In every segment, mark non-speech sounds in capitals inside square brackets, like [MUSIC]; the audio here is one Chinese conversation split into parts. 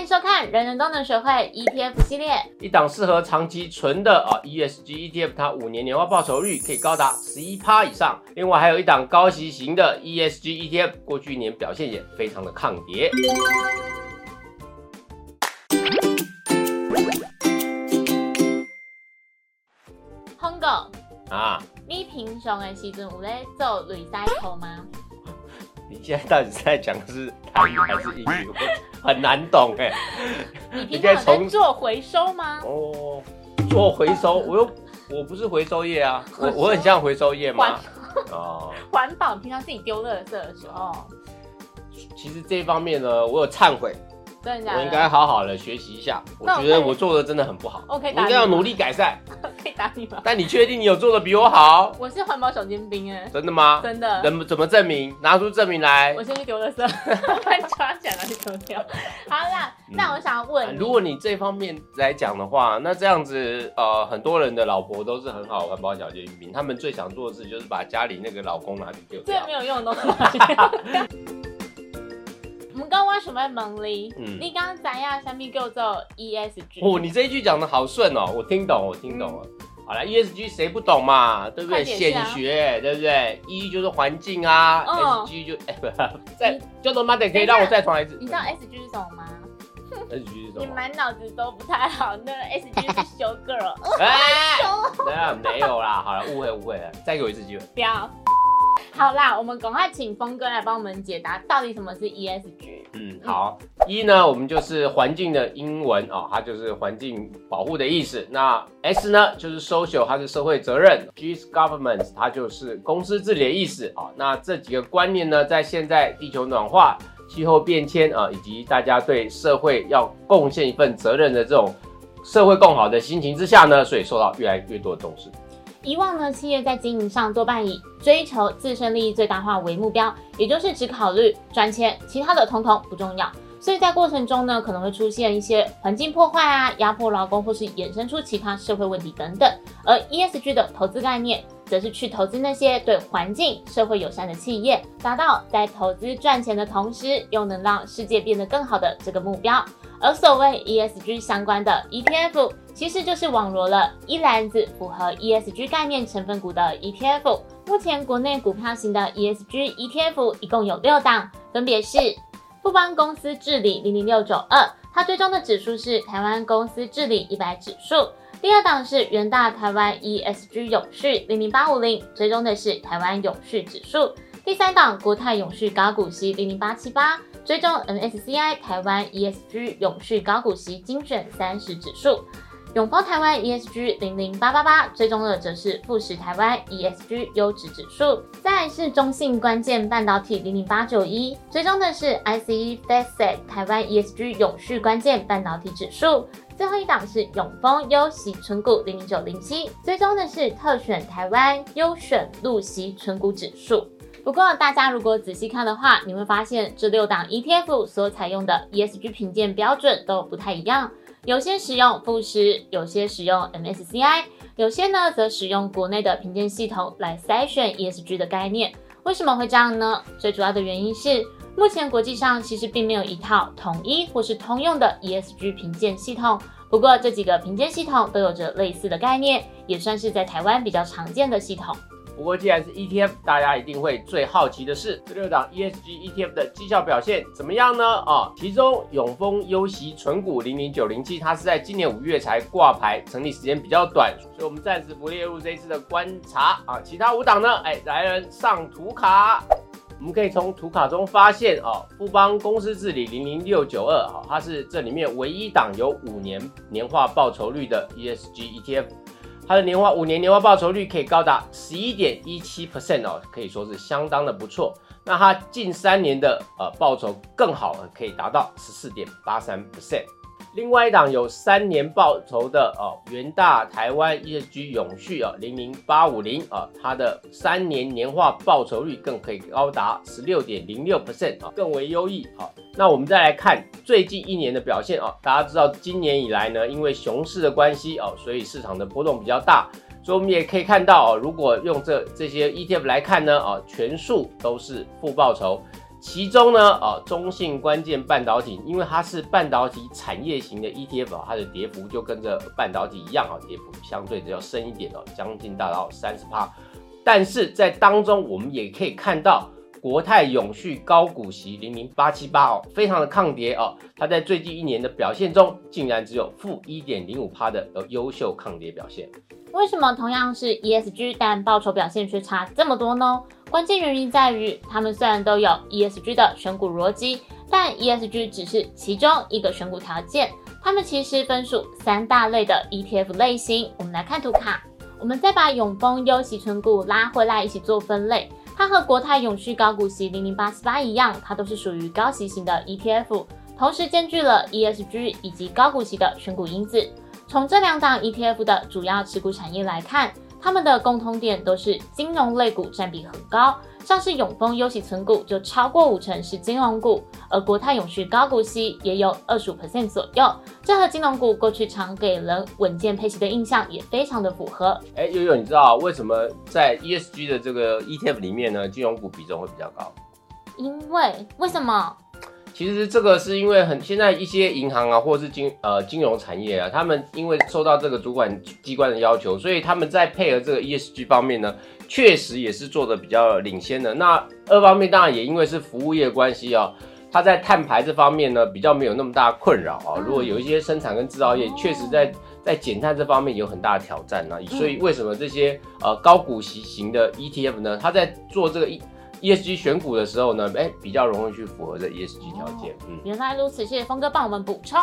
欢迎收看《人人都能学会 ETF 系列》。一档适合长期存的啊 ESG ETF，它五年年化报酬率可以高达十一趴以上。另外还有一档高息型的 ESG ETF，过去一年表现也非常的抗跌。红狗，啊，你平常的时阵有在做 recycle 吗？[LAUGHS] 你现在到底是在讲的是台语还是英语？我很难懂哎。你平常在做回收吗？哦，做回收，[LAUGHS] 我又我不是回收业啊，我我很像回收业吗？哦，[LAUGHS] 环保，平常自己丢垃圾的时候，其实这一方面呢，我有忏悔，真的？我应该好好的学习一下。我觉得我做的真的很不好，OK，我应该要努力改善。[LAUGHS] 可以打你吗？但你确定你有做的比我好？我是环保小尖兵哎，真的吗？真的。怎么怎么证明？拿出证明来我。先去丢垃圾，抓起来拿好啦，那我想要问如果你这方面来讲的话，那这样子，呃，很多人的老婆都是很好的环保小尖兵，他们最想做的事就是把家里那个老公拿去丢掉最没。有用的东西拿去丢掉。[LAUGHS] 我们刚刚什么问你？嗯你刚刚知影什么叫做 ESG？哦，你这一句讲的好顺哦，我听懂，我听懂了。好了，ESG 谁不懂嘛，对不对？显学，对不对？E 就是环境啊、嗯 s g 就哎不，再就他妈的可以让我再重来一次。你知道 SG 是什么吗？SG 是什么你？满脑子都不太好。那 SG [LAUGHS] 是 show girl，哎，[LAUGHS] 没有啦，好了，误会误会了，再给我一次机会。不要。好啦，我们赶快请峰哥来帮我们解答，到底什么是 E ESG？嗯，好，一呢，我们就是环境的英文哦，它就是环境保护的意思。那 S 呢，就是 social，它是社会责任。G 是 government，它就是公司治理的意思啊、哦。那这几个观念呢，在现在地球暖化、气候变迁啊、以及大家对社会要贡献一份责任的这种社会更好的心情之下呢，所以受到越来越多的重视。以往呢，企业在经营上多半以追求自身利益最大化为目标，也就是只考虑赚钱，其他的统统不重要。所以在过程中呢，可能会出现一些环境破坏啊、压迫劳工，或是衍生出其他社会问题等等。而 ESG 的投资概念，则是去投资那些对环境、社会友善的企业，达到在投资赚钱的同时，又能让世界变得更好的这个目标。而所谓 ESG 相关的 ETF，其实就是网罗了一篮子符合 ESG 概念成分股的 ETF。目前国内股票型的 ESG ETF 一共有六档，分别是富邦公司治理零零六九二，它追踪的指数是台湾公司治理一百指数。第二档是元大台湾 ESG 永续零零八五零，追踪的是台湾永续指数。第三档国泰永续高股息零零八七八，追踪 MSCI 台湾 ESG 永续高股息精选三十指数。永丰台湾 ESG 零零八八八，追踪的则是富时台湾 ESG 优质指数。再来是中信关键半导体零零八九一，追踪的是 ICE FactSet 台湾 ESG 永续关键半导体指数。最后一档是永丰优息存股零零九零七，追踪的是特选台湾优选陆息存股指数。不过，大家如果仔细看的话，你会发现这六档 ETF 所采用的 ESG 评鉴标准都不太一样，有些使用富时，有些使用 MSCI，有些呢则使用国内的评鉴系统来筛选 ESG 的概念。为什么会这样呢？最主要的原因是，目前国际上其实并没有一套统一或是通用的 ESG 评鉴系统。不过这几个评鉴系统都有着类似的概念，也算是在台湾比较常见的系统。不过既然是 ETF，大家一定会最好奇的是这六档 ESG ETF 的绩效表现怎么样呢？啊，其中永丰优息纯股零零九零七，它是在今年五月才挂牌，成立时间比较短，所以我们暂时不列入这一次的观察啊。其他五档呢？哎，来人上图卡。我们可以从图卡中发现哦，富邦公司治理零零六九二，哈，它是这里面唯一档有五年年化报酬率的 ESG ETF。它的年化五年年化报酬率可以高达十一点一七 percent 哦，可以说是相当的不错。那它近三年的呃报酬更好，可以达到十四点八三 percent。另外一档有三年报酬的哦，元大台湾 ESG 永续啊，零零八五零啊，它的三年年化报酬率更可以高达十六点零六 percent 啊，更为优异啊。那我们再来看最近一年的表现哦，大家知道今年以来呢，因为熊市的关系哦，所以市场的波动比较大，所以我们也可以看到哦，如果用这这些 ETF 来看呢，哦，全数都是负报酬。其中呢，啊，中性关键半导体，因为它是半导体产业型的 ETF，它的跌幅就跟着半导体一样啊，跌幅相对的要深一点哦，将近达到三十趴。但是在当中，我们也可以看到国泰永续高股息零零八七八哦，非常的抗跌哦，它在最近一年的表现中，竟然只有负一点零五趴的优秀抗跌表现。为什么同样是 ESG，但报酬表现却差这么多呢？关键原因在于，他们虽然都有 ESG 的选股逻辑，但 ESG 只是其中一个选股条件。它们其实分属三大类的 ETF 类型。我们来看图卡，我们再把永丰优息存股拉回来一起做分类。它和国泰永续高股息零零八四八一样，它都是属于高息型的 ETF，同时兼具了 ESG 以及高股息的选股因子。从这两档 ETF 的主要持股产业来看，它们的共通点都是金融类股占比很高，像是永丰优息存股就超过五成是金融股，而国泰永续高股息也有二十五 percent 左右，这和金融股过去常给人稳健配息的印象也非常的符合。哎，悠悠，你知道为什么在 ESG 的这个 ETF 里面呢，金融股比重会比较高？因为为什么？其实这个是因为很现在一些银行啊，或者是金呃金融产业啊，他们因为受到这个主管机关的要求，所以他们在配合这个 ESG 方面呢，确实也是做的比较领先的。那二方面当然也因为是服务业关系啊，它在碳排这方面呢比较没有那么大困扰啊。如果有一些生产跟制造业确实在在减碳这方面有很大的挑战呢，所以为什么这些呃高股息型的 ETF 呢，它在做这个一。ESG 选股的时候呢，哎，比较容易去符合这 ESG 条件。嗯，原来如此，谢谢峰哥帮我们补充。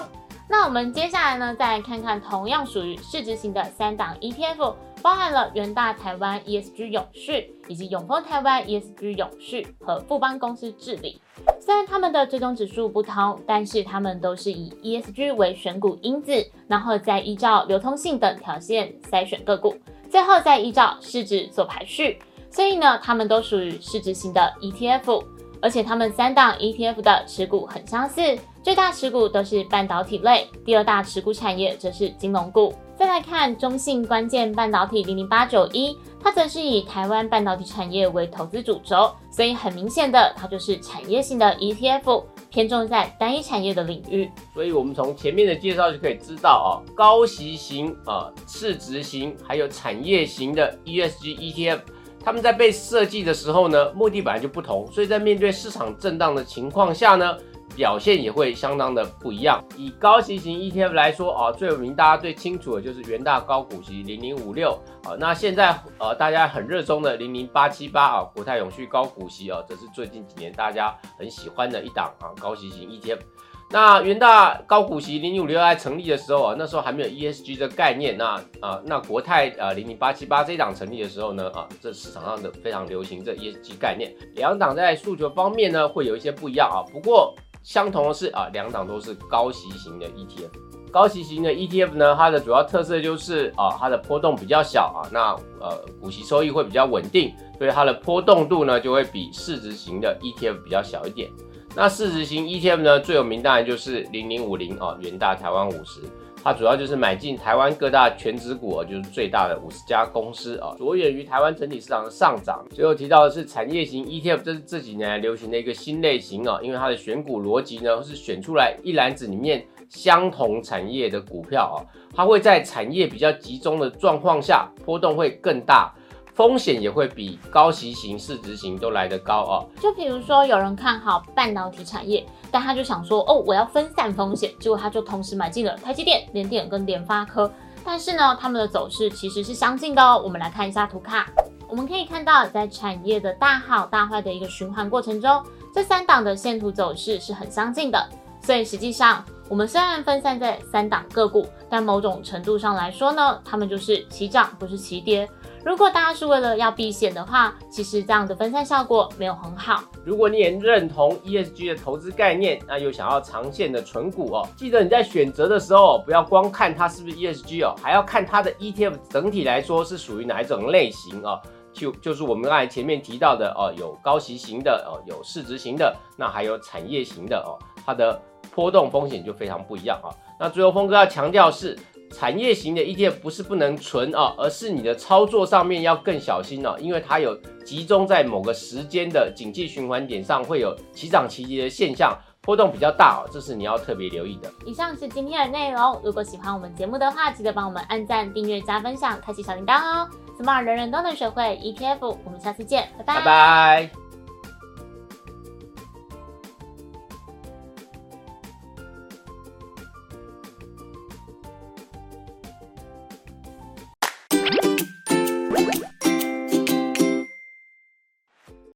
那我们接下来呢，再来看看同样属于市值型的三档 ETF，包含了元大台湾 ESG 永续，以及永丰台湾 ESG 永续和富邦公司治理。虽然他们的追踪指数不同，但是他们都是以 ESG 为选股因子，然后再依照流通性等条件筛选个股，最后再依照市值做排序。所以呢，他们都属于市值型的 ETF，而且他们三档 ETF 的持股很相似，最大持股都是半导体类，第二大持股产业则是金融股。再来看中信关键半导体零零八九一，它则是以台湾半导体产业为投资主轴，所以很明显的，它就是产业型的 ETF，偏重在单一产业的领域。所以我们从前面的介绍就可以知道啊，高息型啊、市值型还有产业型的 ESG ETF。他们在被设计的时候呢，目的本来就不同，所以在面对市场震荡的情况下呢，表现也会相当的不一样。以高息型 ETF 来说啊，最有名、大家最清楚的就是元大高股息零零五六啊。那现在呃大家很热衷的零零八七八啊，国泰永续高股息啊，这是最近几年大家很喜欢的一档啊高息型 ETF。那元大高股息零零五六在成立的时候啊，那时候还没有 ESG 的概念。那啊，那国泰啊零零八七八这档成立的时候呢，啊，这市场上的非常流行这 ESG 概念。两档在诉求方面呢，会有一些不一样啊。不过相同的是啊，两档都是高息型的 ETF。高息型的 ETF 呢，它的主要特色就是啊，它的波动比较小啊，那呃股息收益会比较稳定，所以它的波动度呢就会比市值型的 ETF 比较小一点。那市值型 ETF 呢，最有名当然就是零零五零啊，元大台湾五十，它主要就是买进台湾各大全指股，就是最大的五十家公司啊，着眼于台湾整体市场的上涨。最后提到的是产业型 ETF，这是这几年来流行的一个新类型啊，因为它的选股逻辑呢是选出来一篮子里面相同产业的股票啊，它会在产业比较集中的状况下波动会更大。风险也会比高息型、市值型都来得高哦。就比如说，有人看好半导体产业，但他就想说，哦，我要分散风险，结果他就同时买进了台积电、联电跟联发科。但是呢，他们的走势其实是相近的哦。我们来看一下图卡，我们可以看到，在产业的大好大坏的一个循环过程中，这三档的线图走势是很相近的。所以实际上，我们虽然分散在三档个股，但某种程度上来说呢，他们就是齐涨，不是齐跌。如果大家是为了要避险的话，其实这样的分散效果没有很好。如果你也认同 ESG 的投资概念，那又想要长线的存股哦，记得你在选择的时候，不要光看它是不是 ESG 哦，还要看它的 ETF 整体来说是属于哪一种类型哦。就就是我们刚才前面提到的哦，有高息型的哦，有市值型的，那还有产业型的哦，它的波动风险就非常不一样啊。那最后峰哥要强调是。产业型的 ETF 不是不能存哦，而是你的操作上面要更小心哦，因为它有集中在某个时间的景气循环点上，会有齐涨齐跌的现象，波动比较大哦，这是你要特别留意的。以上是今天的内容，如果喜欢我们节目的话，记得帮我们按赞、订阅、加分享、开启小铃铛哦。Smart 人人都能学会 ETF，我们下次见，拜拜。拜拜。